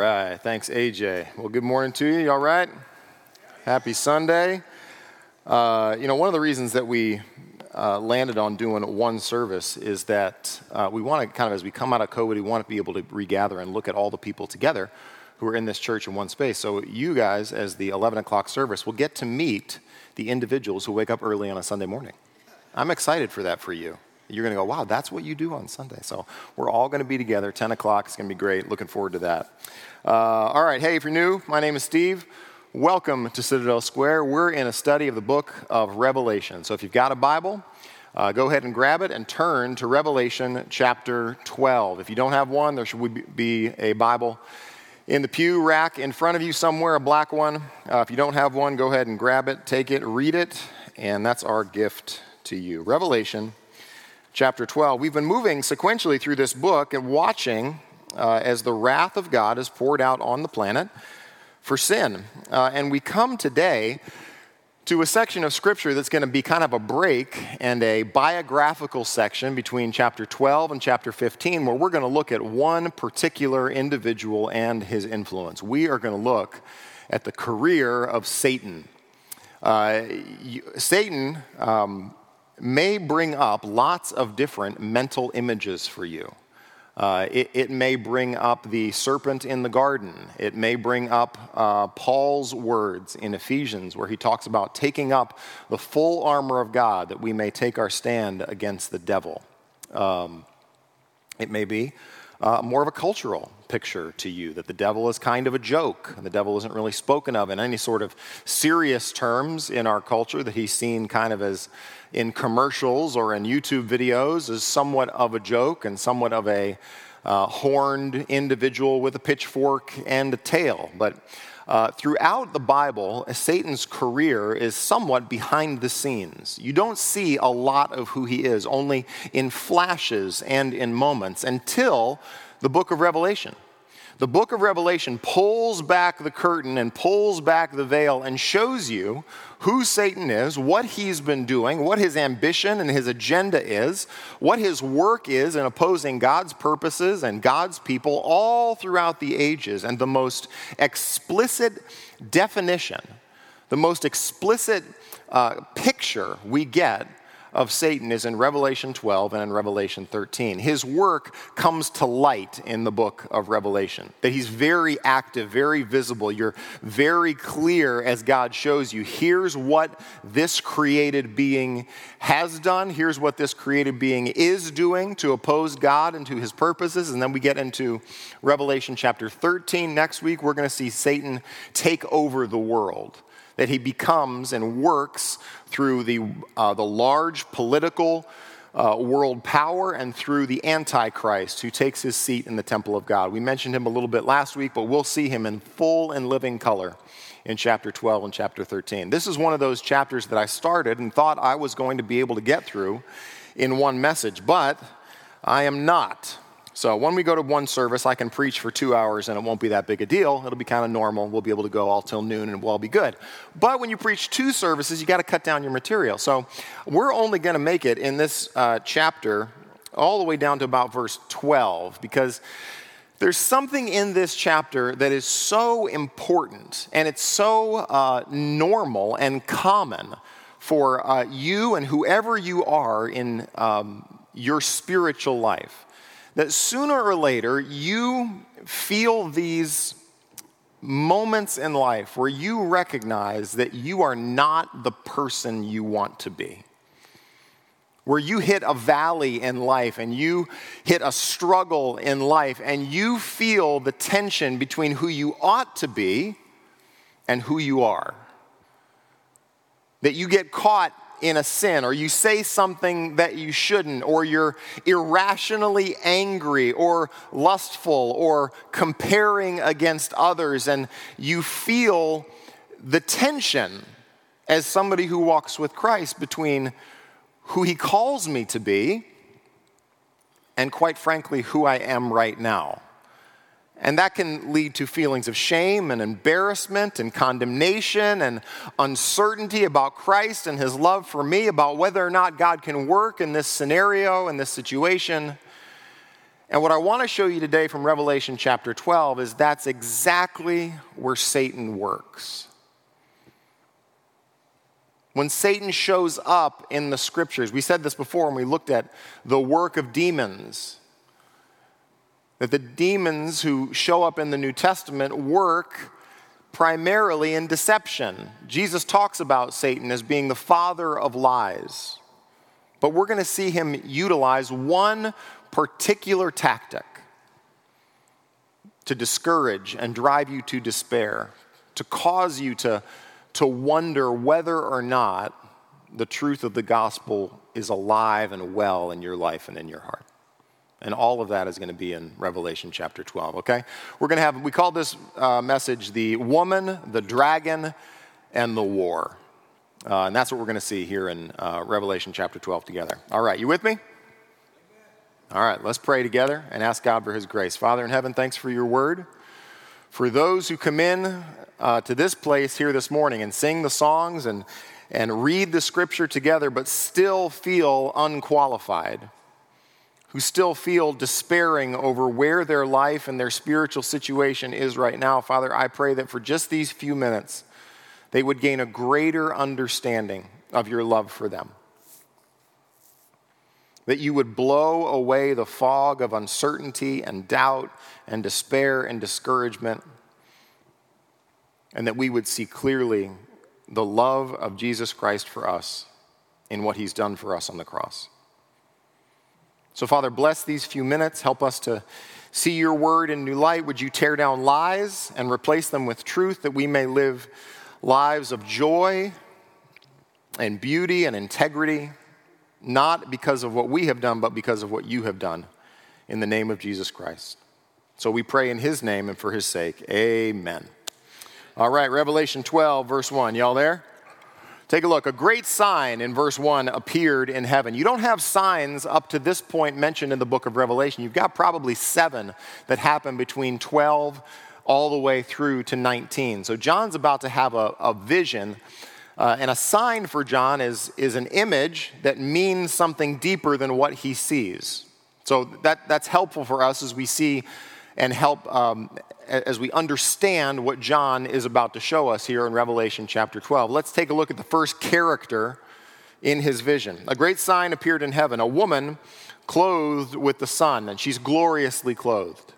right. Thanks, AJ. Well, good morning to you. You all right? Happy Sunday. Uh, you know, one of the reasons that we uh, landed on doing one service is that uh, we want to kind of, as we come out of COVID, we want to be able to regather and look at all the people together who are in this church in one space. So, you guys, as the 11 o'clock service, will get to meet the individuals who wake up early on a Sunday morning. I'm excited for that for you you're going to go, wow, that's what you do on Sunday. So we're all going to be together, 10 o'clock. It's going to be great. Looking forward to that. Uh, all right, hey, if you're new, my name is Steve. Welcome to Citadel Square. We're in a study of the book of Revelation. So if you've got a Bible, uh, go ahead and grab it and turn to Revelation chapter 12. If you don't have one, there should be a Bible in the pew rack in front of you somewhere, a black one. Uh, if you don't have one, go ahead and grab it, take it, read it, and that's our gift to you. Revelation chapter 12. We've been moving sequentially through this book and watching uh, as the wrath of God is poured out on the planet for sin. Uh, and we come today to a section of scripture that's going to be kind of a break and a biographical section between chapter 12 and chapter 15, where we're going to look at one particular individual and his influence. We are going to look at the career of Satan. Uh, Satan um, may bring up lots of different mental images for you. Uh, it, it, may bring up the serpent in the garden. It may bring up uh, Paul's words in Ephesians, where he talks about taking up the full armor of God that we may take our stand against the devil. Um, it may be uh, more of a cultural picture to you that the devil is kind of a joke. And the devil isn't really spoken of in any sort of serious terms in our culture, that he's seen kind of as in commercials or in YouTube videos as somewhat of a joke and somewhat of a uh, horned individual with a pitchfork and a tail. But uh, throughout the Bible, Satan's career is somewhat behind the scenes. You don't see a lot of who he is, only in flashes and in moments until the book of Revelation. The book of Revelation pulls back the curtain and pulls back the veil and shows you who Satan is, what he's been doing, what his ambition and his agenda is, what his work is in opposing God's purposes and God's people all throughout the ages. And the most explicit definition, the most explicit uh, picture we get of Satan is in Revelation 12 and in Revelation 13. His work comes to light in the book of Revelation, that he's very active, very visible. You're very clear as God shows you here's what this created being has done, here's what this created being is doing to oppose God and to his purposes. And then we get into Revelation chapter 13. Next week, we're going to see Satan take over the world that he becomes and works through the, uh, the large political uh, world power and through the Antichrist who takes his seat in the temple of God. We mentioned him a little bit last week, but we'll see him in full and living color in chapter 12 and chapter 13. This is one of those chapters that I started and thought I was going to be able to get through in one message, but I am not. So when we go to one service, I can preach for two hours and it won't be that big a deal. It'll be kind of normal. We'll be able to go all till noon and we'll all be good. But when you preach two services, you got to cut down your material. So we're only going to make it in this uh, chapter all the way down to about verse 12 because there's something in this chapter that is so important and it's so uh, normal and common for uh, you and whoever you are in um, your spiritual life that sooner or later you feel these moments in life where you recognize that you are not the person you want to be. Where you hit a valley in life and you hit a struggle in life and you feel the tension between who you ought to be and who you are. That you get caught in a sin, or you say something that you shouldn't, or you're irrationally angry, or lustful, or comparing against others, and you feel the tension as somebody who walks with Christ between who he calls me to be and, quite frankly, who I am right now. And that can lead to feelings of shame and embarrassment and condemnation and uncertainty about Christ and his love for me, about whether or not God can work in this scenario, in this situation. And what I want to show you today from Revelation chapter 12 is that's exactly where Satan works. When Satan shows up in the scriptures, we said this before when we looked at the work of demons, that the demons who show up in the New Testament work primarily in deception. Jesus talks about Satan as being the father of lies. But we're going to see him utilize one particular tactic to discourage and drive you to despair, to cause you to, to wonder whether or not the truth of the gospel is alive and well in your life and in your heart. And all of that is going to be in Revelation chapter 12, okay? We're going to have, we call this uh, message the woman, the dragon, and the war. Uh, and that's what we're going to see here in uh, Revelation chapter 12 together. All right, you with me? All right, let's pray together and ask God for his grace. Father in heaven, thanks for your word. For those who come in uh, to this place here this morning and sing the songs and, and read the scripture together, but still feel unqualified, who still feel despairing over where their life and their spiritual situation is right now, Father, I pray that for just these few minutes, they would gain a greater understanding of your love for them. That you would blow away the fog of uncertainty and doubt and despair and discouragement, and that we would see clearly the love of Jesus Christ for us in what he's done for us on the cross. So, Father, bless these few minutes. Help us to see your word in new light. Would you tear down lies and replace them with truth that we may live lives of joy and beauty and integrity not because of what we have done, but because of what you have done in the name of Jesus Christ. So we pray in his name and for his sake. Amen. All right, Revelation 12, verse 1. Y'all there? Take a look. A great sign in verse 1 appeared in heaven. You don't have signs up to this point mentioned in the book of Revelation. You've got probably seven that happen between 12 all the way through to 19. So John's about to have a, a vision uh, and a sign for John is, is an image that means something deeper than what he sees. So that, that's helpful for us as we see and help um, as we understand what John is about to show us here in Revelation chapter 12. Let's take a look at the first character in his vision. A great sign appeared in heaven, a woman clothed with the sun, and she's gloriously clothed.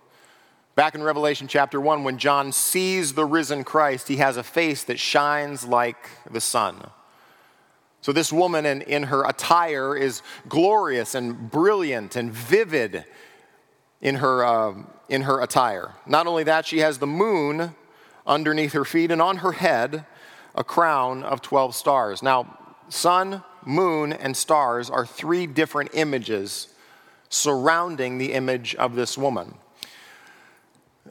Back in Revelation chapter 1, when John sees the risen Christ, he has a face that shines like the sun. So, this woman in, in her attire is glorious and brilliant and vivid in her, uh, in her attire. Not only that, she has the moon underneath her feet and on her head a crown of 12 stars. Now, sun, moon, and stars are three different images surrounding the image of this woman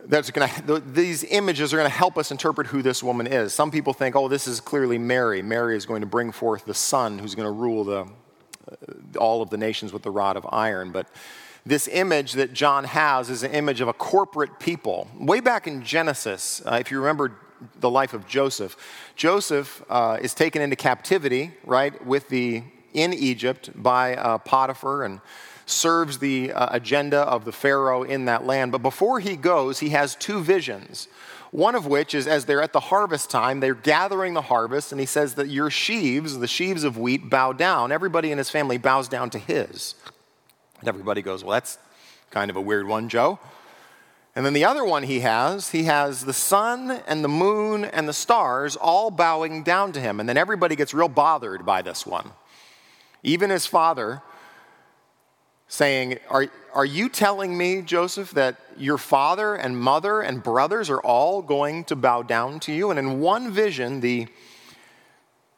that's going to, these images are going to help us interpret who this woman is. Some people think, oh, this is clearly Mary. Mary is going to bring forth the son who's going to rule the, uh, all of the nations with the rod of iron. But this image that John has is an image of a corporate people. Way back in Genesis, uh, if you remember the life of Joseph, Joseph uh, is taken into captivity, right, with the in Egypt by uh, Potiphar and serves the uh, agenda of the Pharaoh in that land. But before he goes, he has two visions. One of which is as they're at the harvest time, they're gathering the harvest, and he says that your sheaves, the sheaves of wheat, bow down. Everybody in his family bows down to his. And everybody goes, Well, that's kind of a weird one, Joe. And then the other one he has, he has the sun and the moon and the stars all bowing down to him. And then everybody gets real bothered by this one. Even his father saying, are, are you telling me, Joseph, that your father and mother and brothers are all going to bow down to you? And in one vision, the,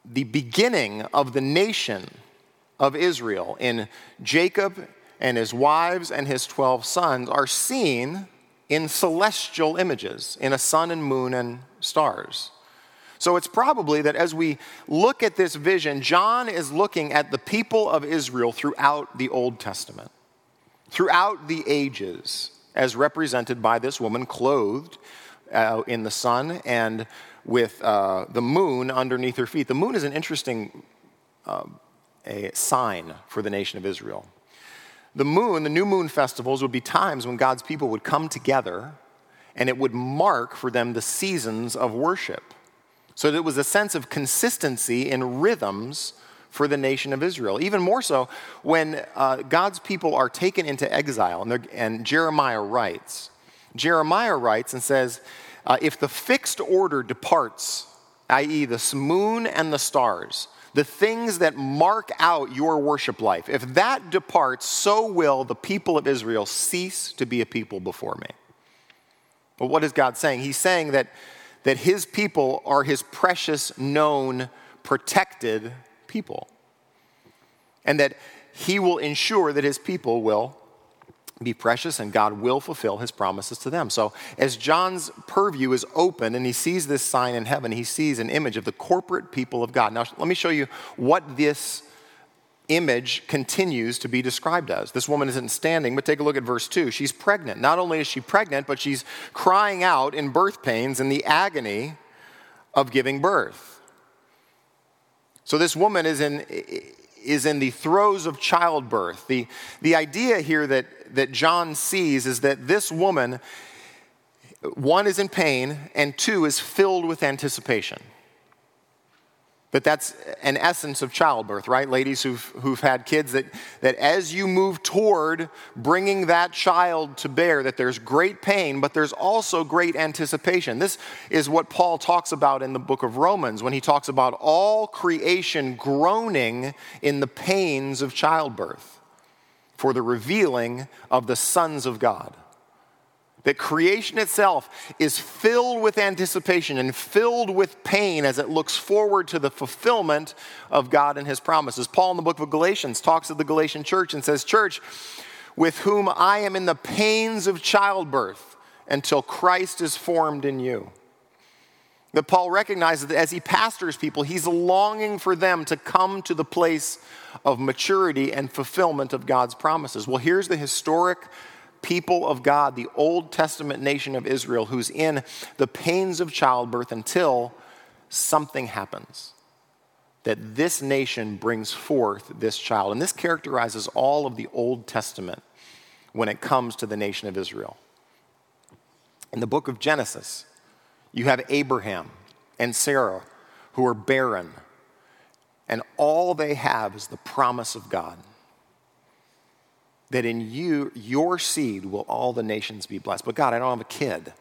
the beginning of the nation of Israel in Jacob and his wives and his 12 sons are seen in celestial images, in a sun and moon and stars. So it's probably that as we look at this vision, John is looking at the people of Israel throughout the Old Testament, throughout the ages, as represented by this woman clothed uh, in the sun and with uh, the moon underneath her feet. The moon is an interesting uh, a sign for the nation of Israel. The moon, the new moon festivals, would be times when God's people would come together and it would mark for them the seasons of worship. So there was a sense of consistency in rhythms for the nation of Israel. Even more so when uh, God's people are taken into exile, and, and, Jeremiah writes. Jeremiah writes and says, uh, If the fixed order departs, i.e., the moon and the stars, the things that mark out your worship life, if that departs, so will the people of Israel cease to be a people before me. But what is God saying? He's saying that, that his people are his precious, known, protected people. And that he will ensure that his people will be precious and God will fulfill his promises to them. So, as John's purview is open and he sees this sign in heaven, he sees an image of the corporate people of God. Now, let me show you what this image continues to be described as. This woman isn't standing, but take a look at verse 2. She's pregnant. Not only is she pregnant, but she's crying out in birth pains and the agony of giving birth. So, this woman is in is in the throes of childbirth. The, the idea here that, that John sees is that this woman, one, is in pain, and two, is filled with anticipation. That that's an essence of childbirth, right? Ladies who've, who've had kids, that, that as you move toward bringing that child to bear, that there's great pain, but there's also great anticipation. This is what Paul talks about in the book of Romans when he talks about all creation groaning in the pains of childbirth for the revealing of the sons of God that creation itself is filled with anticipation and filled with pain as it looks forward to the fulfillment of God and his promises. Paul in the book of Galatians talks to the Galatian church and says, Church, with whom I am in the pains of childbirth until Christ is formed in you. That Paul recognizes that as he pastors people, he's longing for them to come to the place of maturity and fulfillment of God's promises. Well, here's the historic people of God, the Old Testament nation of Israel, who's in the pains of childbirth until something happens. That this nation brings forth this child. And this characterizes all of the Old Testament when it comes to the nation of Israel. In the book of Genesis, you have Abraham and Sarah who are barren, and all they have is the promise of God that in you, your seed, will all the nations be blessed. But God, I don't have a kid.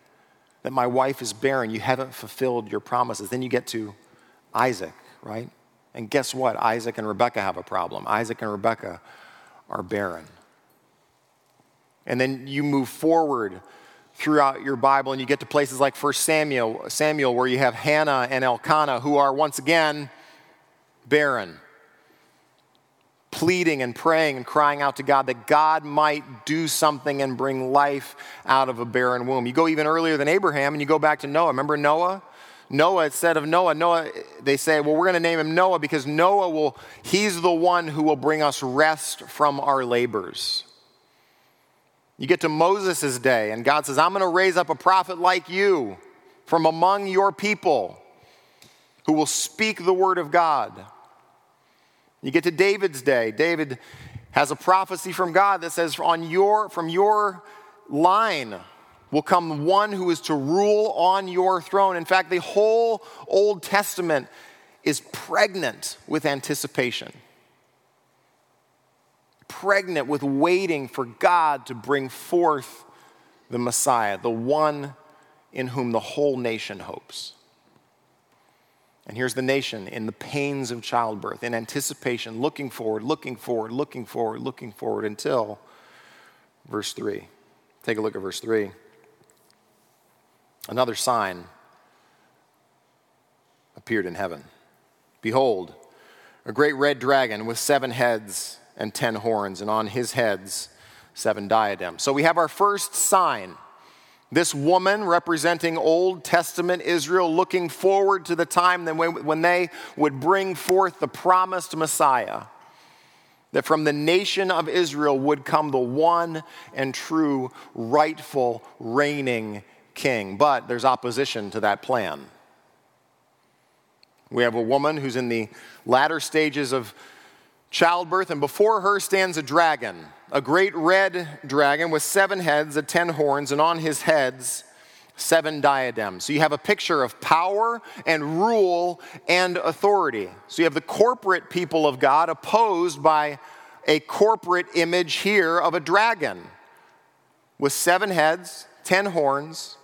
That my wife is barren. You haven't fulfilled your promises. Then you get to Isaac, right? And guess what? Isaac and Rebekah have a problem. Isaac and Rebekah are barren. And then you move forward throughout your Bible and you get to places like 1 Samuel, Samuel where you have Hannah and Elkanah who are once again barren pleading and praying and crying out to God that God might do something and bring life out of a barren womb. You go even earlier than Abraham and you go back to Noah. Remember Noah? Noah, instead of Noah, Noah, they say, well, we're going to name him Noah because Noah will, he's the one who will bring us rest from our labors. You get to Moses' day, and God says, I'm going to raise up a prophet like you from among your people who will speak the word of God. You get to David's day. David has a prophecy from God that says, on your, from your line will come one who is to rule on your throne. In fact, the whole Old Testament is pregnant with anticipation, pregnant with waiting for God to bring forth the Messiah, the one in whom the whole nation hopes. And here's the nation in the pains of childbirth, in anticipation, looking forward, looking forward, looking forward, looking forward until verse 3. Take a look at verse 3. Another sign appeared in heaven. Behold, a great red dragon with seven heads and ten horns, and on his heads seven diadems. So we have our first sign this woman representing Old Testament Israel looking forward to the time when they would bring forth the promised Messiah. That from the nation of Israel would come the one and true, rightful, reigning king. But there's opposition to that plan. We have a woman who's in the latter stages of childbirth, and before her stands a dragon a great red dragon with seven heads and ten horns, and on his heads, seven diadems. So you have a picture of power and rule and authority. So you have the corporate people of God opposed by a corporate image here of a dragon with seven heads, ten horns,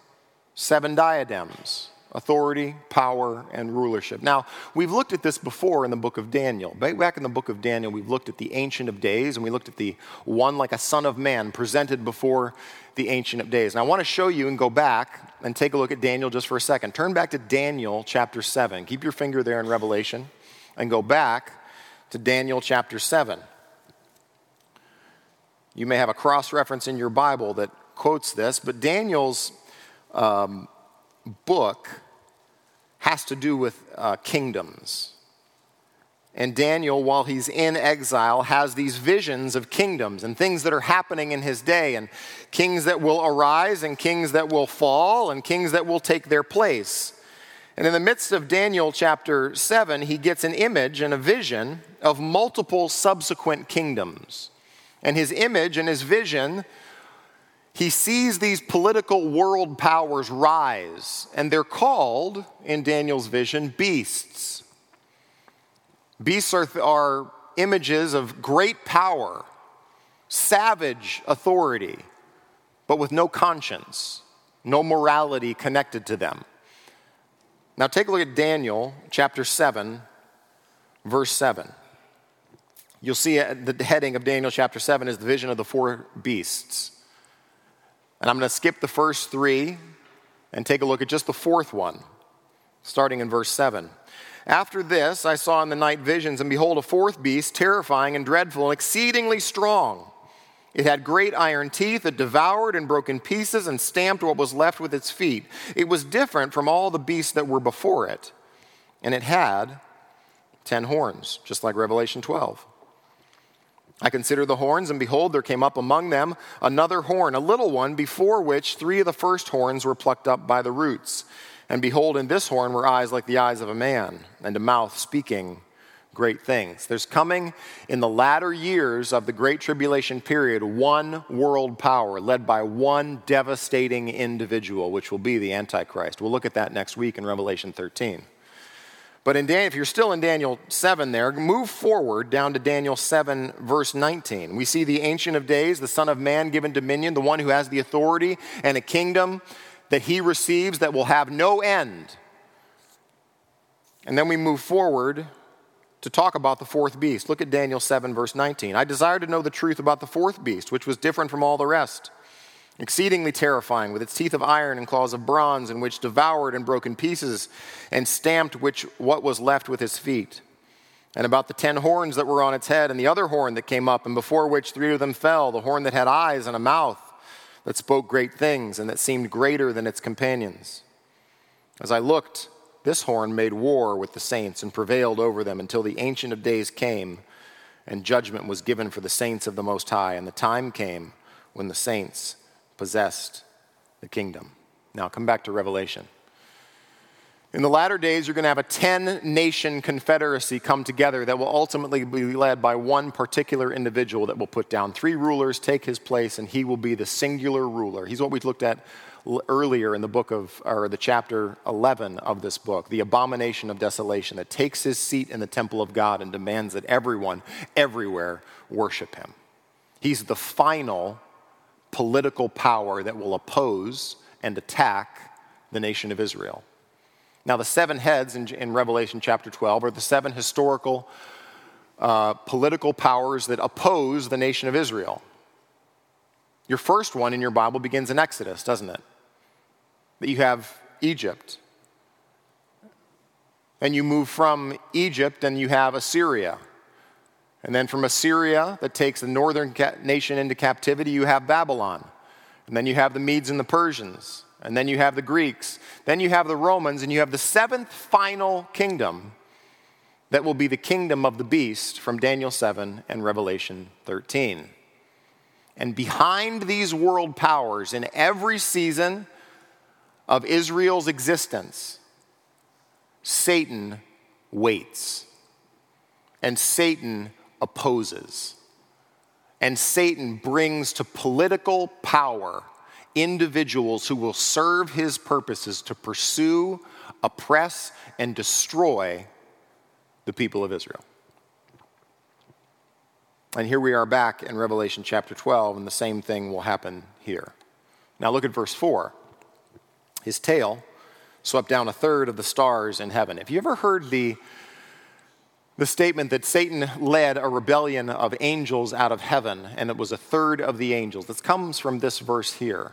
seven diadems authority, power, and rulership. Now, we've looked at this before in the book of Daniel. Back in the book of Daniel, we've looked at the Ancient of Days and we looked at the one like a son of man presented before the Ancient of Days. And I want to show you and go back and take a look at Daniel just for a second. Turn back to Daniel chapter 7. Keep your finger there in Revelation and go back to Daniel chapter 7. You may have a cross reference in your Bible that quotes this, but Daniel's um, book has to do with uh, kingdoms. And Daniel, while he's in exile, has these visions of kingdoms and things that are happening in his day, and kings that will arise, and kings that will fall, and kings that will take their place. And in the midst of Daniel chapter 7, he gets an image and a vision of multiple subsequent kingdoms. And his image and his vision he sees these political world powers rise, and they're called, in Daniel's vision, beasts. Beasts are, are images of great power, savage authority, but with no conscience, no morality connected to them. Now, take a look at Daniel chapter 7, verse 7. You'll see uh, the heading of Daniel chapter 7 is the vision of the four beasts. And I'm going to skip the first three and take a look at just the fourth one, starting in verse 7. After this, I saw in the night visions, and behold, a fourth beast, terrifying and dreadful and exceedingly strong. It had great iron teeth It devoured and broke in pieces and stamped what was left with its feet. It was different from all the beasts that were before it, and it had ten horns, just like Revelation 12. I considered the horns, and behold, there came up among them another horn, a little one, before which three of the first horns were plucked up by the roots. And behold, in this horn were eyes like the eyes of a man, and a mouth speaking great things. There's coming in the latter years of the Great Tribulation period one world power led by one devastating individual, which will be the Antichrist. We'll look at that next week in Revelation 13. But in Dan- if you're still in Daniel 7 there, move forward down to Daniel 7, verse 19. We see the Ancient of Days, the Son of Man given dominion, the one who has the authority and a kingdom that he receives that will have no end. And then we move forward to talk about the fourth beast. Look at Daniel 7, verse 19. I desire to know the truth about the fourth beast, which was different from all the rest exceedingly terrifying, with its teeth of iron and claws of bronze, in which devoured and broke in pieces, and stamped which what was left with his feet. And about the ten horns that were on its head, and the other horn that came up, and before which three of them fell, the horn that had eyes and a mouth, that spoke great things, and that seemed greater than its companions. As I looked, this horn made war with the saints and prevailed over them until the Ancient of Days came, and judgment was given for the saints of the Most High, and the time came when the saints possessed the kingdom. Now, come back to Revelation. In the latter days, you're going to have a 10 nation confederacy come together that will ultimately be led by one particular individual that will put down three rulers, take his place, and he will be the singular ruler. He's what we looked at earlier in the book of, or the chapter 11 of this book, the abomination of desolation that takes his seat in the temple of God and demands that everyone, everywhere, worship him. He's the final political power that will oppose and attack the nation of Israel. Now, the seven heads in, in Revelation chapter 12 are the seven historical uh, political powers that oppose the nation of Israel. Your first one in your Bible begins in Exodus, doesn't it? That you have Egypt. And you move from Egypt and you have Assyria. And then from Assyria, that takes the northern nation into captivity, you have Babylon. And then you have the Medes and the Persians. And then you have the Greeks. Then you have the Romans. And you have the seventh final kingdom that will be the kingdom of the beast from Daniel 7 and Revelation 13. And behind these world powers, in every season of Israel's existence, Satan waits. And Satan opposes. And Satan brings to political power individuals who will serve his purposes to pursue, oppress, and destroy the people of Israel. And here we are back in Revelation chapter 12, and the same thing will happen here. Now look at verse 4. His tail swept down a third of the stars in heaven. Have you ever heard the, the statement that Satan led a rebellion of angels out of heaven, and it was a third of the angels? This comes from this verse here.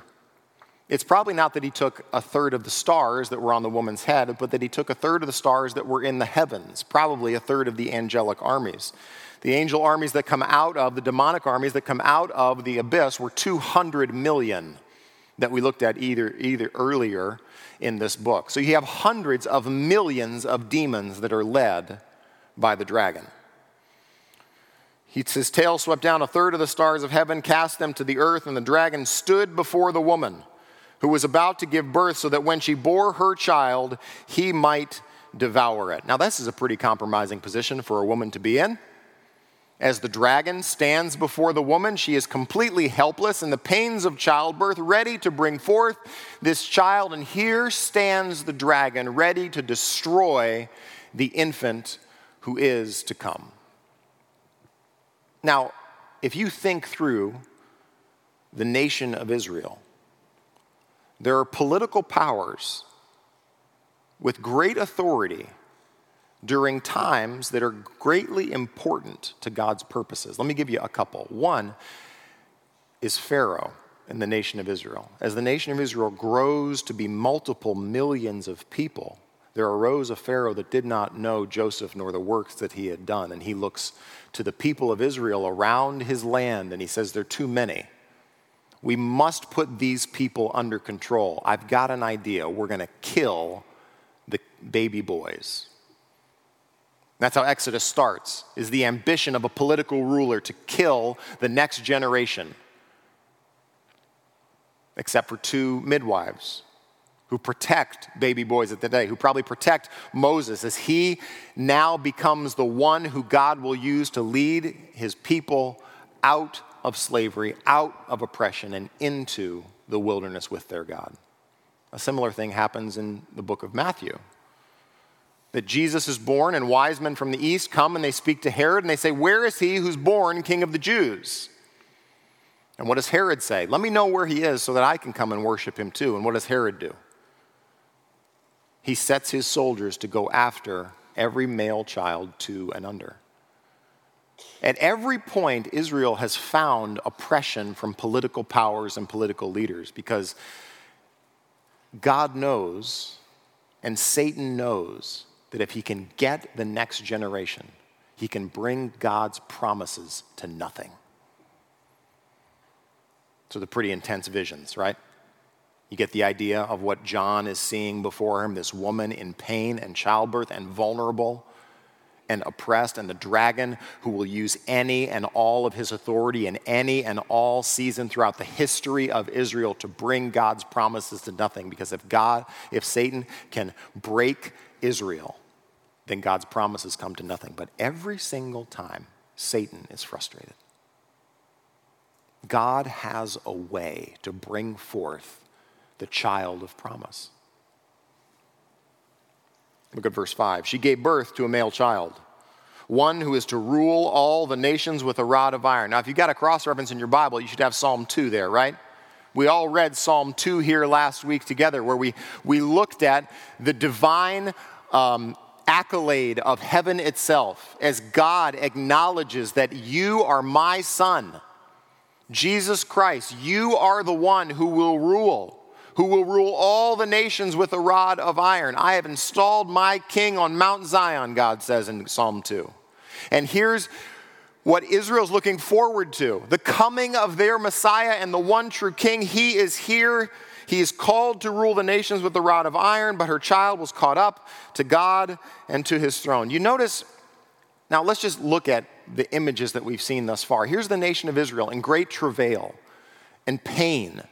It's probably not that he took a third of the stars that were on the woman's head, but that he took a third of the stars that were in the heavens, probably a third of the angelic armies. The angel armies that come out of, the demonic armies that come out of the abyss were 200 million that we looked at either, either earlier in this book. So you have hundreds of millions of demons that are led by the dragon. His tail swept down a third of the stars of heaven, cast them to the earth, and the dragon stood before the woman who was about to give birth so that when she bore her child, he might devour it. Now, this is a pretty compromising position for a woman to be in. As the dragon stands before the woman, she is completely helpless in the pains of childbirth, ready to bring forth this child. And here stands the dragon, ready to destroy the infant who is to come. Now, if you think through the nation of Israel, there are political powers with great authority during times that are greatly important to God's purposes. Let me give you a couple. One is Pharaoh in the nation of Israel. As the nation of Israel grows to be multiple millions of people, there arose a Pharaoh that did not know Joseph nor the works that he had done. And he looks to the people of Israel around his land and he says, They're too many. We must put these people under control. I've got an idea. We're going to kill the baby boys. That's how Exodus starts, is the ambition of a political ruler to kill the next generation. Except for two midwives who protect baby boys at the day, who probably protect Moses as he now becomes the one who God will use to lead his people out of slavery, out of oppression, and into the wilderness with their God. A similar thing happens in the book of Matthew that Jesus is born, and wise men from the east come and they speak to Herod and they say, Where is he who's born king of the Jews? And what does Herod say? Let me know where he is so that I can come and worship him too. And what does Herod do? He sets his soldiers to go after every male child two and under. At every point, Israel has found oppression from political powers and political leaders because God knows and Satan knows that if he can get the next generation, he can bring God's promises to nothing. So, the pretty intense visions, right? You get the idea of what John is seeing before him this woman in pain and childbirth and vulnerable and oppressed, and the dragon who will use any and all of his authority in any and all season throughout the history of Israel to bring God's promises to nothing. Because if God, if Satan can break Israel, then God's promises come to nothing. But every single time, Satan is frustrated. God has a way to bring forth the child of promise. Look at verse 5. She gave birth to a male child, one who is to rule all the nations with a rod of iron. Now, if you've got a cross reference in your Bible, you should have Psalm 2 there, right? We all read Psalm 2 here last week together, where we, we looked at the divine um, accolade of heaven itself as God acknowledges that you are my son, Jesus Christ. You are the one who will rule, who will rule all the nations with a rod of iron. I have installed my king on Mount Zion, God says in Psalm 2. And here's what Israel's looking forward to the coming of their Messiah and the one true king. He is here he is called to rule the nations with the rod of iron, but her child was caught up to God and to his throne. You notice, now let's just look at the images that we've seen thus far. Here's the nation of Israel in great travail and pain.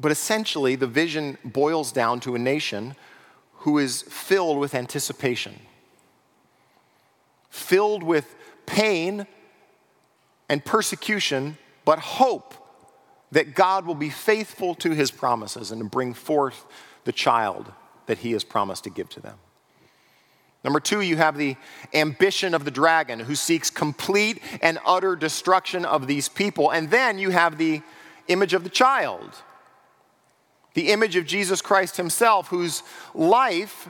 But essentially, the vision boils down to a nation who is filled with anticipation, filled with pain and persecution, but hope that God will be faithful to his promises and to bring forth the child that he has promised to give to them. Number two, you have the ambition of the dragon who seeks complete and utter destruction of these people. And then you have the image of the child, the image of Jesus Christ himself, whose life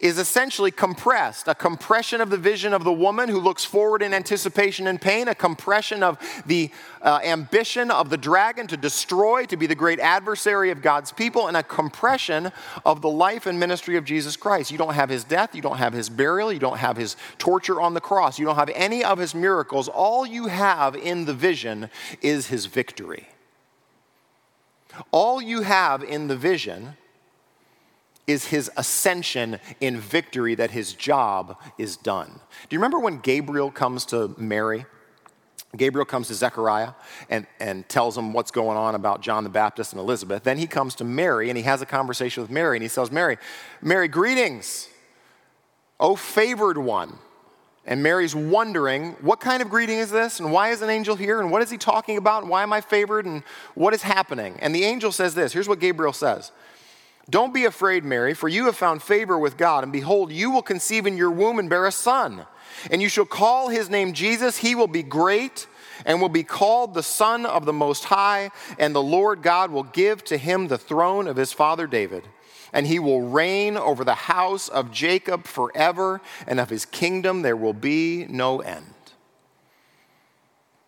is essentially compressed a compression of the vision of the woman who looks forward in anticipation and pain, a compression of the uh, ambition of the dragon to destroy, to be the great adversary of God's people, and a compression of the life and ministry of Jesus Christ. You don't have his death, you don't have his burial, you don't have his torture on the cross, you don't have any of his miracles. All you have in the vision is his victory. All you have in the vision is his ascension in victory that his job is done. Do you remember when Gabriel comes to Mary? Gabriel comes to Zechariah and, and tells him what's going on about John the Baptist and Elizabeth. Then he comes to Mary and he has a conversation with Mary and he says, Mary, Mary, greetings, O favored one. And Mary's wondering, what kind of greeting is this? And why is an angel here? And what is he talking about? And why am I favored? And what is happening? And the angel says this here's what Gabriel says don't be afraid, Mary, for you have found favor with God, and behold, you will conceive in your womb and bear a son. And you shall call his name Jesus. He will be great and will be called the Son of the Most High, and the Lord God will give to him the throne of his father David. And he will reign over the house of Jacob forever, and of his kingdom there will be no end.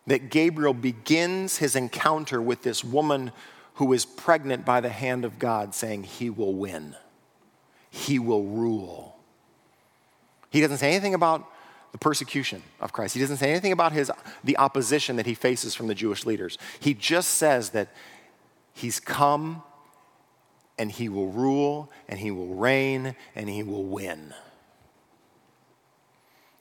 That Gabriel begins his encounter with this woman who is pregnant by the hand of God, saying, He will win, He will rule. He doesn't say anything about the persecution of Christ. He doesn't say anything about his, the opposition that he faces from the Jewish leaders. He just says that he's come and he will rule and he will reign and he will win.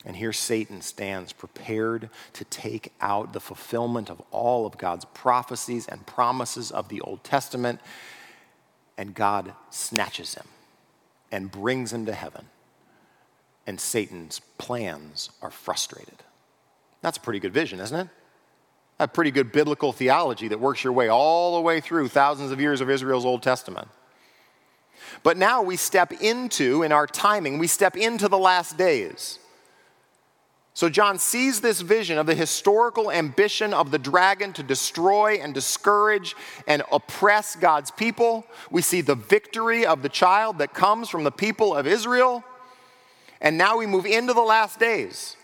And here Satan stands prepared to take out the fulfillment of all of God's prophecies and promises of the Old Testament. And God snatches him and brings him to heaven. And Satan's plans are frustrated. That's a pretty good vision, isn't it? A pretty good biblical theology that works your way all the way through thousands of years of Israel's Old Testament. But now we step into, in our timing, we step into the last days. So John sees this vision of the historical ambition of the dragon to destroy and discourage and oppress God's people. We see the victory of the child that comes from the people of Israel. And now we move into the last days,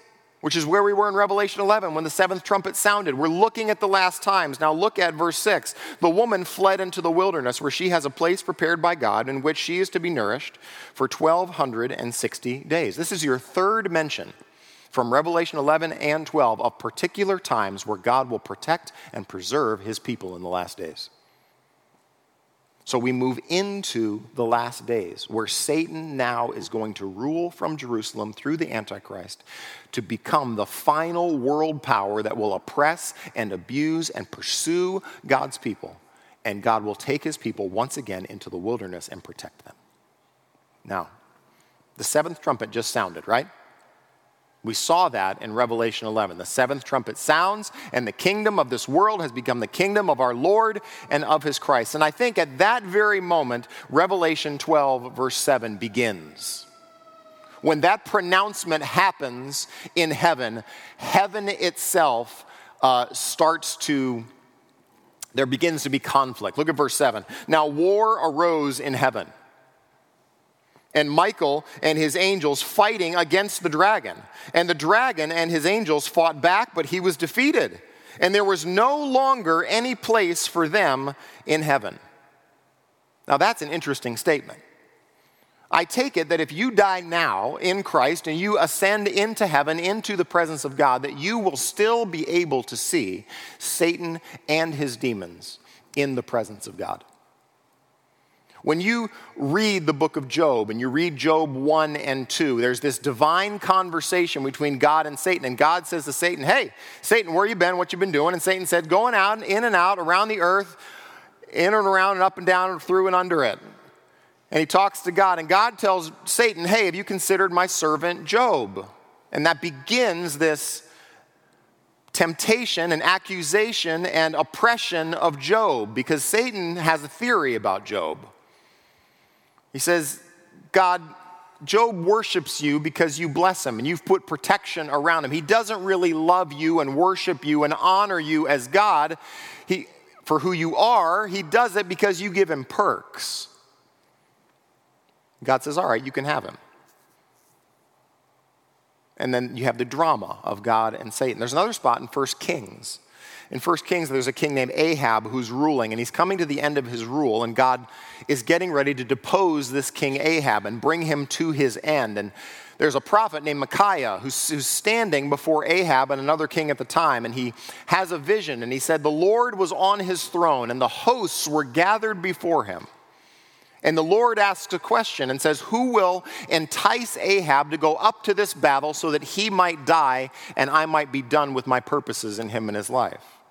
which is where we were in Revelation 11 when the seventh trumpet sounded. We're looking at the last times. Now look at verse 6. The woman fled into the wilderness where she has a place prepared by God in which she is to be nourished for 1260 days. This is your third mention from Revelation 11 and 12 of particular times where God will protect and preserve his people in the last days. So we move into the last days where Satan now is going to rule from Jerusalem through the Antichrist to become the final world power that will oppress and abuse and pursue God's people. And God will take his people once again into the wilderness and protect them. Now, the seventh trumpet just sounded, right? We saw that in Revelation 11. The seventh trumpet sounds, and the kingdom of this world has become the kingdom of our Lord and of his Christ. And I think at that very moment, Revelation 12, verse 7 begins. When that pronouncement happens in heaven, heaven itself uh, starts to, there begins to be conflict. Look at verse 7. Now, war arose in heaven and Michael and his angels fighting against the dragon. And the dragon and his angels fought back, but he was defeated. And there was no longer any place for them in heaven. Now, that's an interesting statement. I take it that if you die now in Christ and you ascend into heaven, into the presence of God, that you will still be able to see Satan and his demons in the presence of God. When you read the book of Job and you read Job 1 and 2, there's this divine conversation between God and Satan. And God says to Satan, Hey, Satan, where you been? What you been doing? And Satan said, Going out, and in and out, around the earth, in and around and up and down and through and under it. And he talks to God. And God tells Satan, Hey, have you considered my servant Job? And that begins this temptation and accusation and oppression of Job because Satan has a theory about Job. He says, God, Job worships you because you bless him and you've put protection around him. He doesn't really love you and worship you and honor you as God he, for who you are. He does it because you give him perks. God says, All right, you can have him. And then you have the drama of God and Satan. There's another spot in 1 Kings. In 1 Kings, there's a king named Ahab who's ruling, and he's coming to the end of his rule, and God is getting ready to depose this king Ahab and bring him to his end. And there's a prophet named Micaiah who's, who's, standing before Ahab and another king at the time, and he has a vision, and he said, The Lord was on his throne, and the hosts were gathered before him. And the Lord asks a question and says, Who will entice Ahab to go up to this battle so that he might die and I might be done with my purposes in him and his life?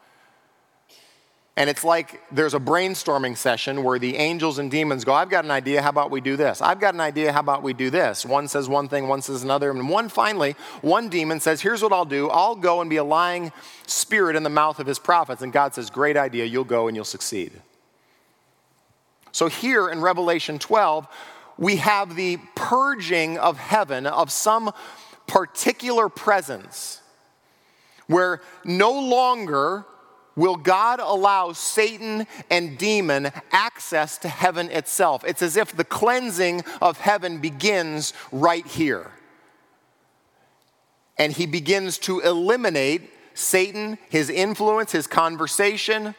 And it's like there's a brainstorming session where the angels and demons go, I've got an idea, how about we do this? I've got an idea, how about we do this? One says one thing, one says another. And one finally, one demon says, Here's what I'll do I'll go and be a lying spirit in the mouth of his prophets. And God says, Great idea, you'll go and you'll succeed. So here in Revelation 12, we have the purging of heaven of some particular presence where no longer will God allow Satan and demon access to heaven itself. It's as if the cleansing of heaven begins right here. And he begins to eliminate Satan, his influence, his conversation,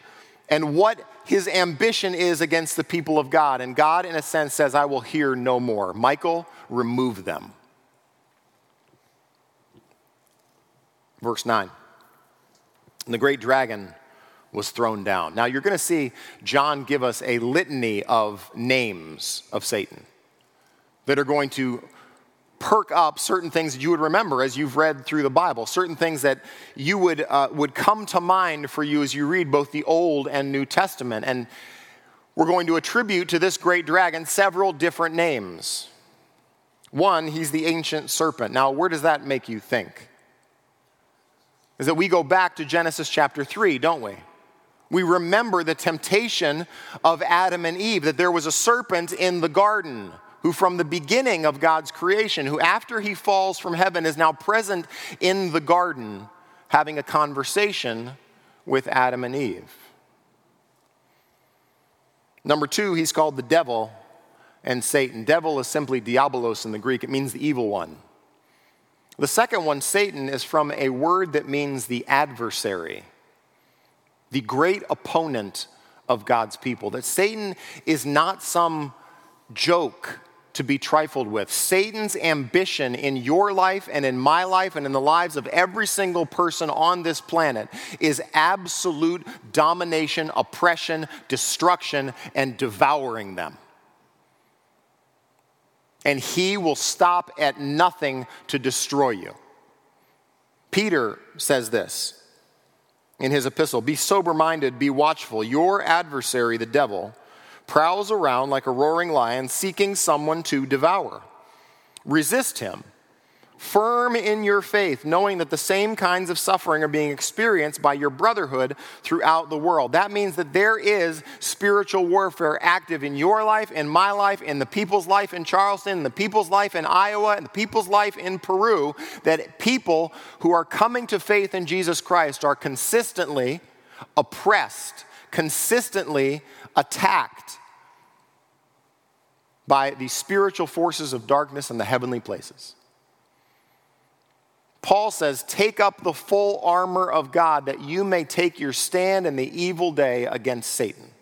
and what his ambition is against the people of God. And God, in a sense, says, I will hear no more. Michael, remove them. Verse 9. And the great dragon was thrown down. Now, you're going to see John give us a litany of names of Satan that are going to perk up certain things that you would remember as you've read through the Bible, certain things that you would, uh, would come to mind for you as you read both the Old and New Testament. And we're going to attribute to this great dragon several different names. One, he's the ancient serpent. Now, where does that make you think? Is that we go back to Genesis chapter 3, don't we? We remember the temptation of Adam and Eve, that there was a serpent in the garden who from the beginning of God's creation, who after he falls from heaven is now present in the garden having a conversation with Adam and Eve. Number two, he's called the devil and Satan. Devil is simply diabolos in the Greek, it means the evil one. The second one, Satan, is from a word that means the adversary, the great opponent of God's people. That Satan is not some joke to be trifled with. Satan's ambition in your life and in my life and in the lives of every single person on this planet is absolute domination, oppression, destruction, and devouring them. And he will stop at nothing to destroy you. Peter says this in his epistle Be sober minded, be watchful. Your adversary, the devil, prowls around like a roaring lion seeking someone to devour. Resist him, firm in your faith, knowing that the same kinds of suffering are being experienced by your brotherhood throughout the world. That means that there is spiritual warfare active in your life, in my life, in the people's life in Charleston, in the people's life in Iowa, in the people's life in Peru, that people who are coming to faith in Jesus Christ are consistently oppressed, consistently attacked by the spiritual forces of darkness in the heavenly places. Paul says, Take up the full armor of God that you may take your stand in the evil day against Satan.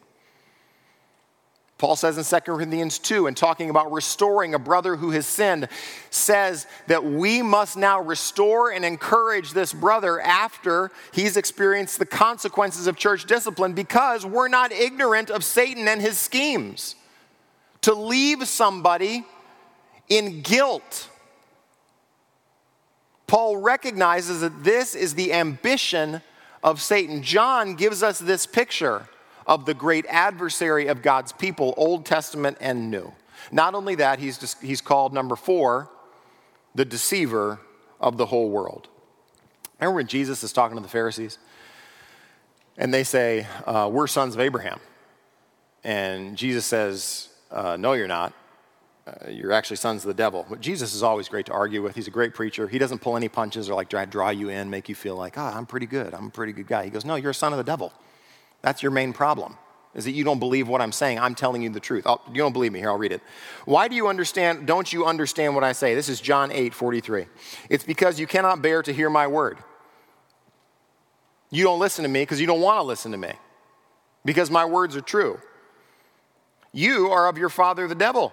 Paul says in 2 Corinthians 2, and talking about restoring a brother who has sinned, says that we must now restore and encourage this brother after he's experienced the consequences of church discipline because we're not ignorant of Satan and his schemes. To leave somebody in guilt. Paul recognizes that this is the ambition of Satan. John gives us this picture of the great adversary of God's people, Old Testament and New. Not only that, he's, just, he's called number four, the deceiver of the whole world. Remember when Jesus is talking to the Pharisees? And they say, uh, We're sons of Abraham. And Jesus says, uh, No, you're not. Uh, you're actually sons of the devil. But Jesus is always great to argue with. He's a great preacher. He doesn't pull any punches or like draw you in, make you feel like, ah, oh, I'm pretty good. I'm a pretty good guy. He goes, No, you're a son of the devil. That's your main problem is that you don't believe what I'm saying. I'm telling you the truth. I'll, you don't believe me. Here, I'll read it. Why do you understand? Don't you understand what I say? This is John 8 43. It's because you cannot bear to hear my word. You don't listen to me because you don't want to listen to me, because my words are true. You are of your father, the devil.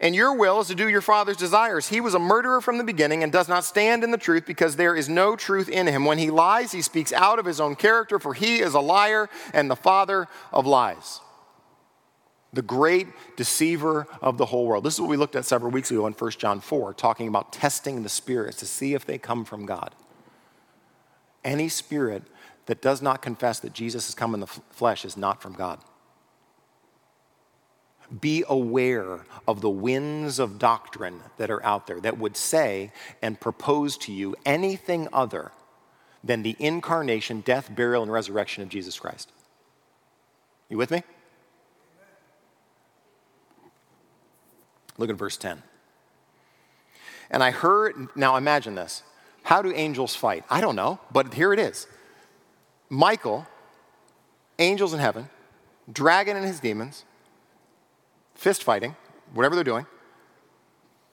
And your will is to do your father's desires. He was a murderer from the beginning and does not stand in the truth because there is no truth in him. When he lies, he speaks out of his own character, for he is a liar and the father of lies. The great deceiver of the whole world. This is what we looked at several weeks ago in 1 John 4, talking about testing the spirits to see if they come from God. Any spirit that does not confess that Jesus has come in the flesh is not from God. Be aware of the winds of doctrine that are out there that would say and propose to you anything other than the incarnation, death, burial, and resurrection of Jesus Christ. You with me? Look at verse 10. And I heard, now imagine this. How do angels fight? I don't know, but here it is. Michael, angels in heaven, dragon and his demons, fist fighting, whatever they're doing,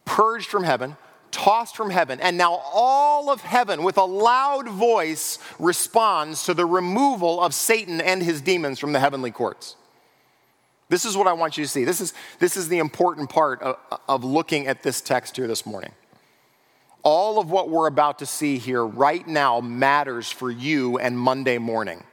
purged from heaven, tossed from heaven, and now all of heaven with a loud voice responds to the removal of Satan and his demons from the heavenly courts. This is what I want you to see. This is, this is the important part of, of looking at this text here this morning. All of what we're about to see here right now matters for you and Monday morning.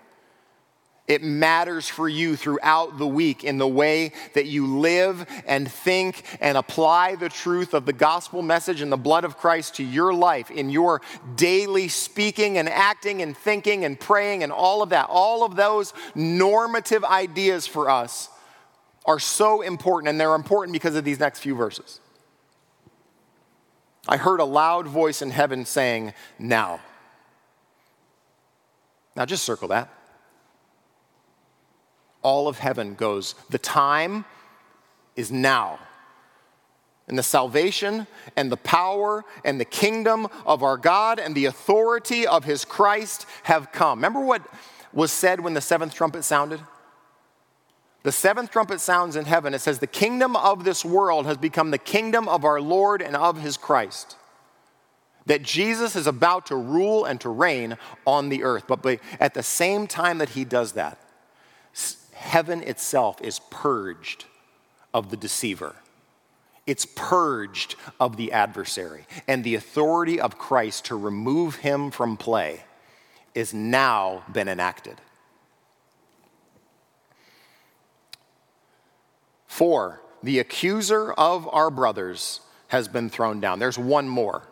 It matters for you throughout the week in the way that you live and think and apply the truth of the gospel message and the blood of Christ to your life, in your daily speaking and acting and thinking and praying and all of that. All of those normative ideas for us are so important, and they're important because of these next few verses. I heard a loud voice in heaven saying, Now. Now just circle that all of heaven goes, The time is now. And the salvation and the power and the kingdom of our God and the authority of his Christ have come. Remember what was said when the seventh trumpet sounded? The seventh trumpet sounds in heaven. It says, The kingdom of this world has become the kingdom of our Lord and of his Christ. That Jesus is about to rule and to reign on the earth. But at the same time that he does that, heaven itself is purged of the deceiver. It's purged of the adversary. And the authority of Christ to remove him from play is now been enacted. Four, the accuser of our brothers has been thrown down. There's one more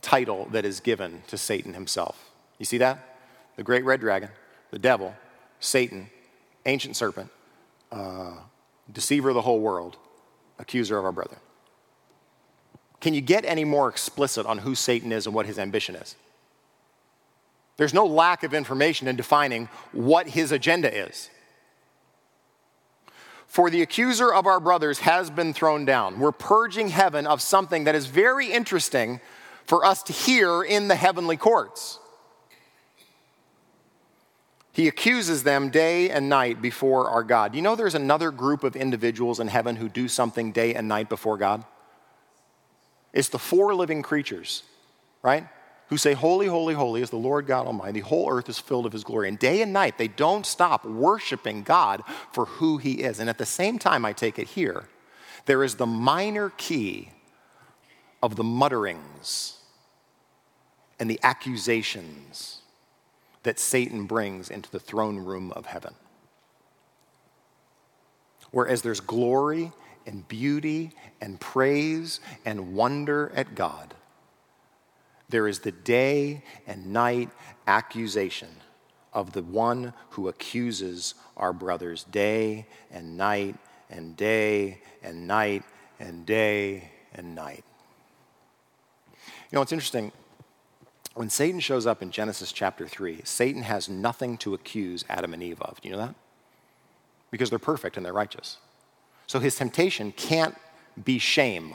title that is given to Satan himself. You see that? The great red dragon, the devil, Satan, ancient serpent, uh, deceiver of the whole world, accuser of our brethren. Can you get any more explicit on who Satan is and what his ambition is? There's no lack of information in defining what his agenda is. For the accuser of our brothers has been thrown down. We're purging heaven of something that is very interesting for us to hear in the heavenly courts. He accuses them day and night before our God. You know, there's another group of individuals in heaven who do something day and night before God? It's the four living creatures, right? Who say, Holy, holy, holy is the Lord God Almighty. The whole earth is filled of His glory. And day and night, they don't stop worshiping God for who He is. And at the same time, I take it here, there is the minor key of the mutterings and the accusations that Satan brings into the throne room of heaven. Whereas there's glory and beauty and praise and wonder at God, there is the day and night accusation of the one who accuses our brothers day and night and day and night and day and night. You know, it's interesting When Satan shows up in Genesis chapter 3, Satan has nothing to accuse Adam and Eve of. Do you know that? Because they're perfect and they're righteous. So his temptation can't be shame,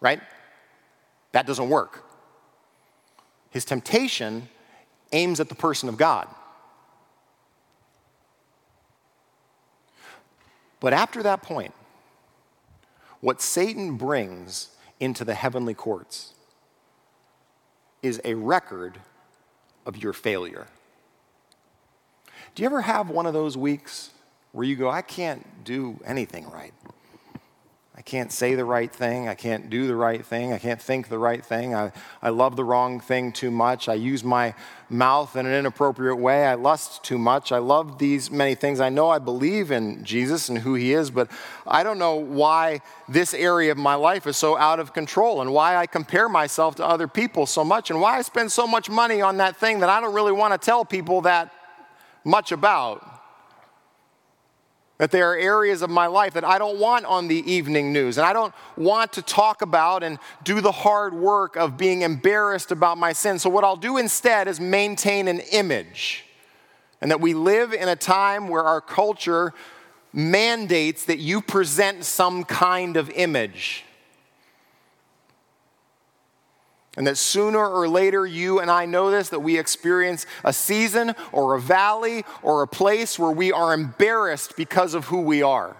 right? That doesn't work. His temptation aims at the person of God. But after that point, what Satan brings into the heavenly courts is a record of your failure. Do you ever have one of those weeks where you go, I can't do anything right? I can't say the right thing. I can't do the right thing. I can't think the right thing. I, I love the wrong thing too much. I use my mouth in an inappropriate way. I lust too much. I love these many things. I know I believe in Jesus and who he is, but I don't know why this area of my life is so out of control and why I compare myself to other people so much and why I spend so much money on that thing that I don't really want to tell people that much about. That there are areas of my life that I don't want on the evening news, and I don't want to talk about and do the hard work of being embarrassed about my sin. So, what I'll do instead is maintain an image. And that we live in a time where our culture mandates that you present some kind of image. And that sooner or later, you and I know this, that we experience a season or a valley or a place where we are embarrassed because of who we are.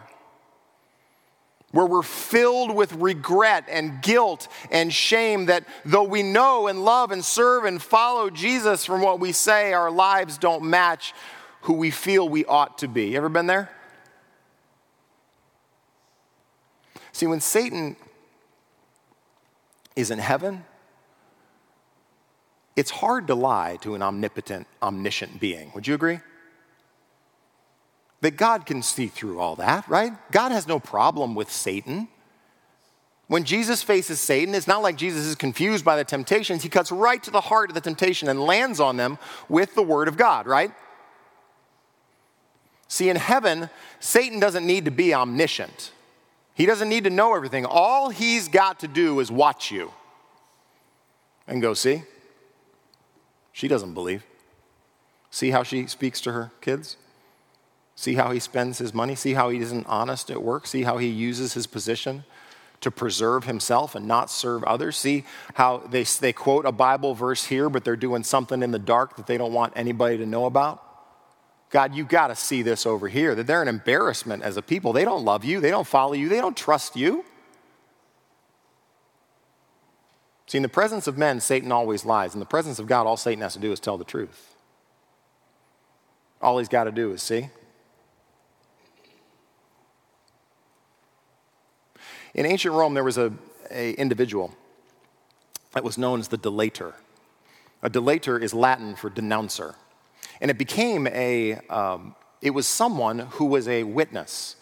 Where we're filled with regret and guilt and shame that though we know and love and serve and follow Jesus from what we say, our lives don't match who we feel we ought to be. You ever been there? See, when Satan is in heaven, it's hard to lie to an omnipotent, omniscient being. Would you agree? That God can see through all that, right? God has no problem with Satan. When Jesus faces Satan, it's not like Jesus is confused by the temptations. He cuts right to the heart of the temptation and lands on them with the word of God, right? See, in heaven, Satan doesn't need to be omniscient. He doesn't need to know everything. All he's got to do is watch you and go, see? She doesn't believe. See how she speaks to her kids? See how he spends his money? See how he isn't honest at work? See how he uses his position to preserve himself and not serve others? See how they, they quote a Bible verse here, but they're doing something in the dark that they don't want anybody to know about? God, you've got to see this over here, that they're an embarrassment as a people. They don't love you, they don't follow you, they don't trust you. See, in the presence of men, Satan always lies. In the presence of God, all Satan has to do is tell the truth. All he's got to do is see. In ancient Rome, there was an a individual that was known as the delator. A delator is Latin for denouncer. And it became a, um, it was someone who was a witness,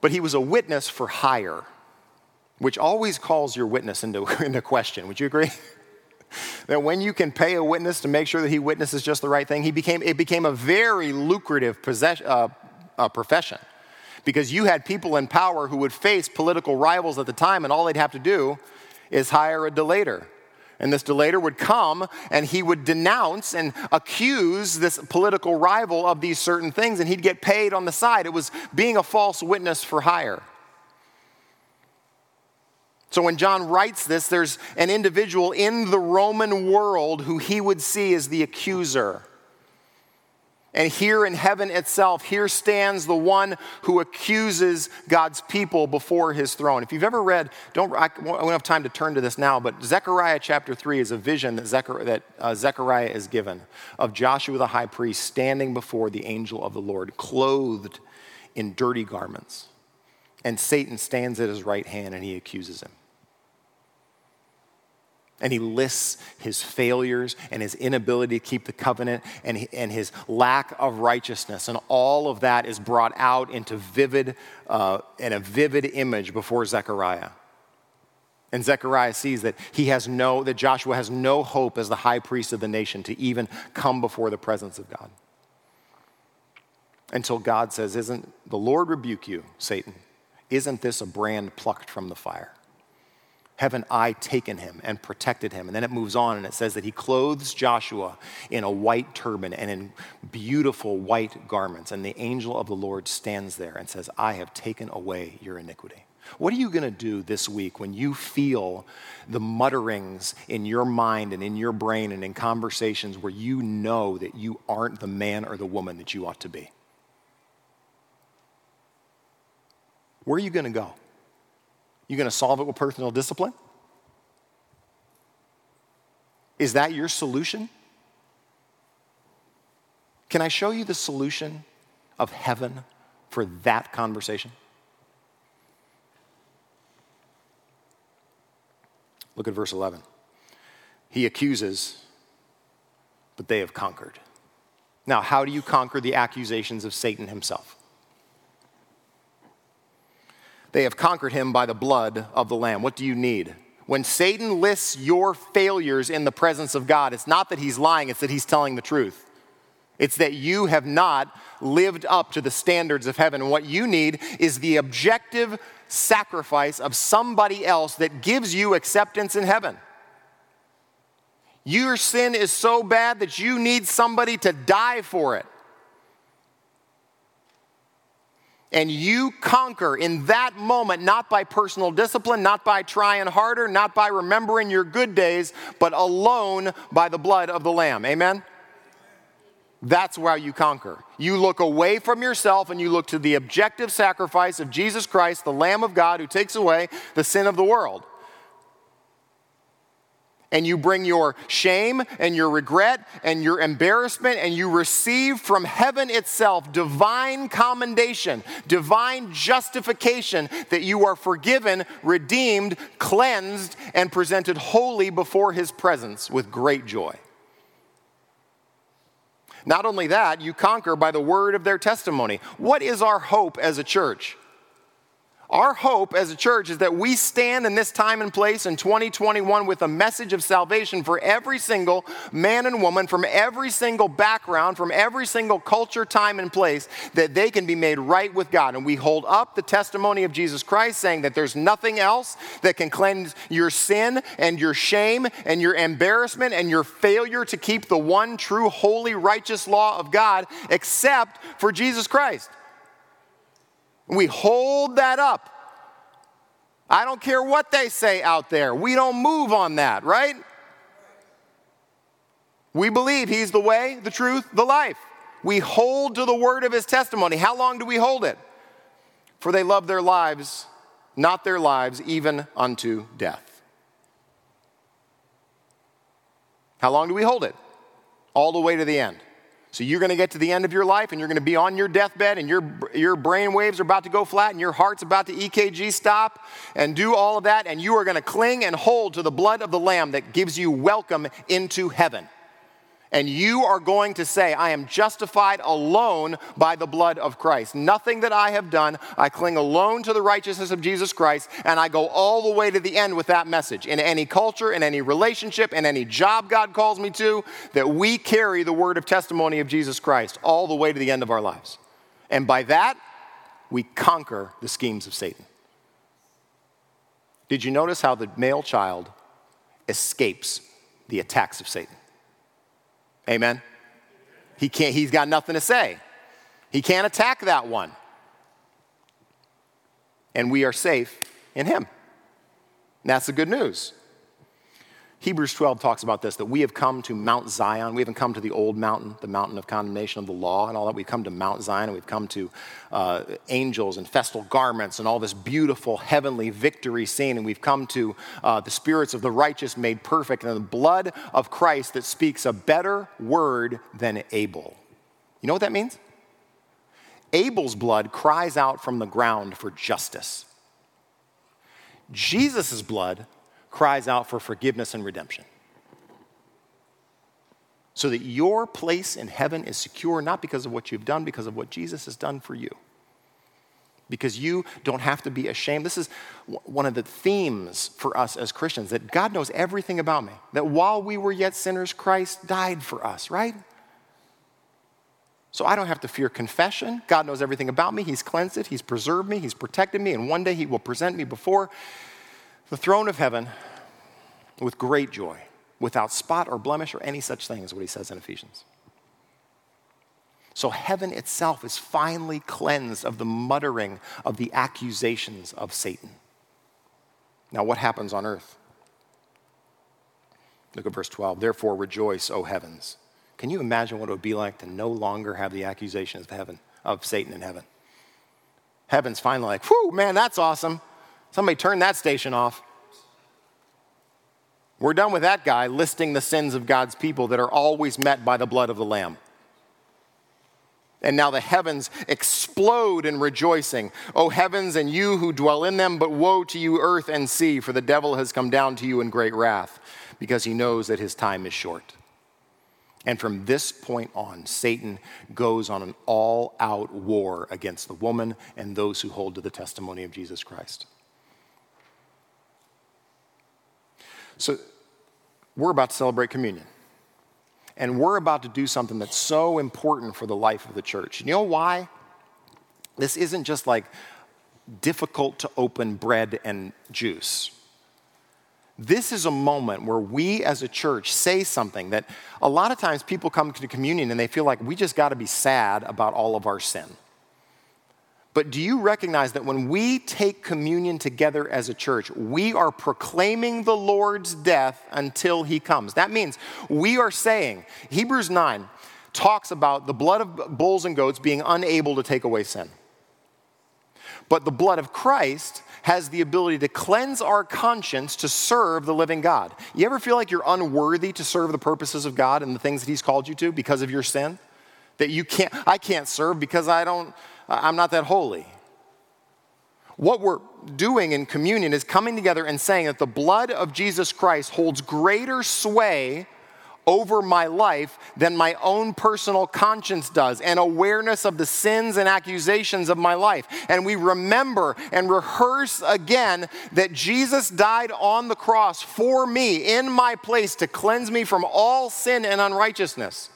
but he was a witness for hire which always calls your witness into, into question. Would you agree? that when you can pay a witness to make sure that he witnesses just the right thing, he became, it became a very lucrative possess, uh, uh, profession because you had people in power who would face political rivals at the time, and all they'd have to do is hire a delator. And this delator would come and he would denounce and accuse this political rival of these certain things, and he'd get paid on the side. It was being a false witness for hire. So when John writes this, there's an individual in the Roman world who he would see as the accuser. And here in heaven itself, here stands the one who accuses God's people before his throne. If you've ever read, don't, I won't have time to turn to this now, but Zechariah chapter 3 is a vision that, Zechariah, that uh, Zechariah is given of Joshua the high priest standing before the angel of the Lord, clothed in dirty garments. And Satan stands at his right hand and he accuses him and he lists his failures and his inability to keep the covenant and, and his lack of righteousness. And all of that is brought out into vivid, uh, in a vivid image before Zechariah. And Zechariah sees that he has no, that Joshua has no hope as the high priest of the nation to even come before the presence of God. Until God says, Isn't the Lord rebuke you, Satan? Isn't this a brand plucked from the fire? Haven't I taken him and protected him? And then it moves on and it says that he clothes Joshua in a white turban and in beautiful white garments. And the angel of the Lord stands there and says, I have taken away your iniquity. What are you going to do this week when you feel the mutterings in your mind and in your brain and in conversations where you know that you aren't the man or the woman that you ought to be? Where are you going to go? You going to solve it with personal discipline? Is that your solution? Can I show you the solution of heaven for that conversation? Look at verse 11. He accuses, but they have conquered. Now, how do you conquer the accusations of Satan himself? They have conquered him by the blood of the Lamb. What do you need? When Satan lists your failures in the presence of God, it's not that he's lying, it's that he's telling the truth. It's that you have not lived up to the standards of heaven. And what you need is the objective sacrifice of somebody else that gives you acceptance in heaven. Your sin is so bad that you need somebody to die for it. And you conquer in that moment, not by personal discipline, not by trying harder, not by remembering your good days, but alone by the blood of the Lamb. Amen? That's why you conquer. You look away from yourself and you look to the objective sacrifice of Jesus Christ, the Lamb of God who takes away the sin of the world and you bring your shame and your regret and your embarrassment, and you receive from heaven itself divine commendation, divine justification that you are forgiven, redeemed, cleansed, and presented holy before his presence with great joy. Not only that, you conquer by the word of their testimony. What is our hope as a church? Our hope as a church is that we stand in this time and place in 2021 with a message of salvation for every single man and woman from every single background, from every single culture, time, and place, that they can be made right with God. And we hold up the testimony of Jesus Christ, saying that there's nothing else that can cleanse your sin and your shame and your embarrassment and your failure to keep the one true, holy, righteous law of God except for Jesus Christ. We hold that up. I don't care what they say out there. We don't move on that, right? We believe He's the way, the truth, the life. We hold to the word of His testimony. How long do we hold it? For they love their lives, not their lives, even unto death. How long do we hold it? All the way to the end. So you're going to get to the end of your life and you're going to be on your deathbed and your, your brain waves are about to go flat and your heart's about to EKG stop and do all of that. And you are going to cling and hold to the blood of the Lamb that gives you welcome into heaven and you are going to say, I am justified alone by the blood of Christ. Nothing that I have done. I cling alone to the righteousness of Jesus Christ, and I go all the way to the end with that message. In any culture, in any relationship, in any job God calls me to, that we carry the word of testimony of Jesus Christ all the way to the end of our lives. And by that, we conquer the schemes of Satan. Did you notice how the male child escapes the attacks of Satan? Amen? He can't, he's got nothing to say. He can't attack that one. And we are safe in him. And that's the good news. Hebrews 12 talks about this that we have come to Mount Zion. We haven't come to the old mountain, the mountain of condemnation of the law and all that. We've come to Mount Zion and we've come to uh, angels and festal garments and all this beautiful heavenly victory scene. And we've come to uh, the spirits of the righteous made perfect and the blood of Christ that speaks a better word than Abel. You know what that means? Abel's blood cries out from the ground for justice. Jesus' blood cries out for forgiveness and redemption. So that your place in heaven is secure, not because of what you've done, because of what Jesus has done for you. Because you don't have to be ashamed. This is one of the themes for us as Christians that God knows everything about me. That while we were yet sinners, Christ died for us, right? So I don't have to fear confession. God knows everything about me. He's cleansed it, He's preserved me, He's protected me, and one day He will present me before the throne of heaven with great joy, without spot or blemish or any such thing, is what he says in Ephesians. So heaven itself is finally cleansed of the muttering of the accusations of Satan. Now, what happens on earth? Look at verse 12. Therefore, rejoice, O heavens. Can you imagine what it would be like to no longer have the accusations of heaven, of Satan in heaven? Heaven's finally like, whew, man, that's awesome. Somebody turn that station off. We're done with that guy listing the sins of God's people that are always met by the blood of the Lamb. And now the heavens explode in rejoicing. O heavens and you who dwell in them, but woe to you, earth and sea, for the devil has come down to you in great wrath, because he knows that his time is short. And from this point on, Satan goes on an all out war against the woman and those who hold to the testimony of Jesus Christ. So, we're about to celebrate communion. And we're about to do something that's so important for the life of the church. You know why? This isn't just like difficult to open bread and juice. This is a moment where we as a church say something that a lot of times people come to communion and they feel like we just got to be sad about all of our sin. But do you recognize that when we take communion together as a church, we are proclaiming the Lord's death until he comes? That means we are saying, Hebrews 9 talks about the blood of bulls and goats being unable to take away sin. But the blood of Christ has the ability to cleanse our conscience to serve the living God. You ever feel like you're unworthy to serve the purposes of God and the things that He's called you to because of your sin? That you can't, I can't serve because I don't, I'm not that holy. What we're doing in communion is coming together and saying that the blood of Jesus Christ holds greater sway over my life than my own personal conscience does, and awareness of the sins and accusations of my life. And we remember and rehearse again that Jesus died on the cross for me in my place to cleanse me from all sin and unrighteousness.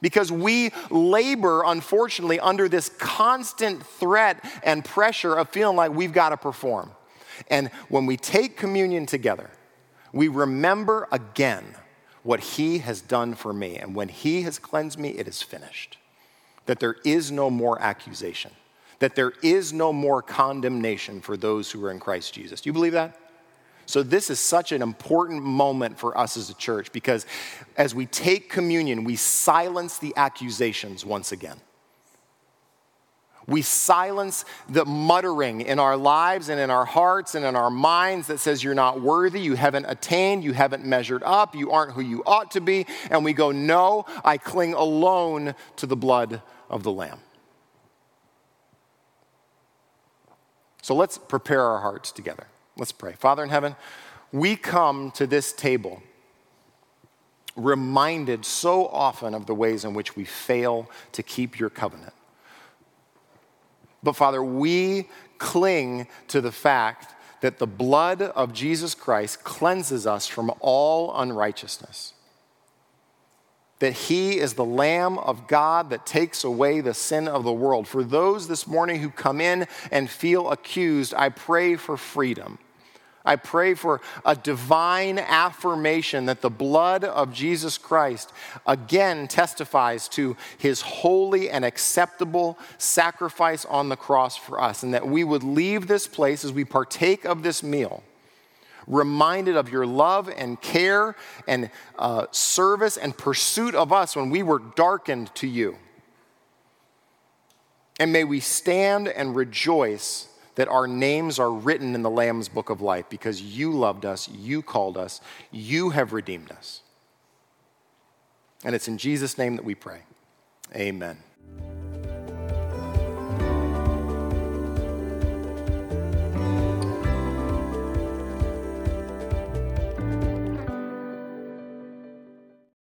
Because we labor, unfortunately, under this constant threat and pressure of feeling like we've got to perform. And when we take communion together, we remember again what he has done for me. And when he has cleansed me, it is finished. That there is no more accusation, that there is no more condemnation for those who are in Christ Jesus. Do you believe that? So, this is such an important moment for us as a church because as we take communion, we silence the accusations once again. We silence the muttering in our lives and in our hearts and in our minds that says you're not worthy, you haven't attained, you haven't measured up, you aren't who you ought to be. And we go, No, I cling alone to the blood of the Lamb. So let's prepare our hearts together. Let's pray. Father in heaven, we come to this table reminded so often of the ways in which we fail to keep your covenant. But Father, we cling to the fact that the blood of Jesus Christ cleanses us from all unrighteousness. That he is the Lamb of God that takes away the sin of the world. For those this morning who come in and feel accused, I pray for freedom. I pray for a divine affirmation that the blood of Jesus Christ again testifies to his holy and acceptable sacrifice on the cross for us, and that we would leave this place as we partake of this meal reminded of your love and care and uh, service and pursuit of us when we were darkened to you. And may we stand and rejoice that our names are written in the Lamb's book of life because you loved us, you called us, you have redeemed us. And it's in Jesus' name that we pray. Amen.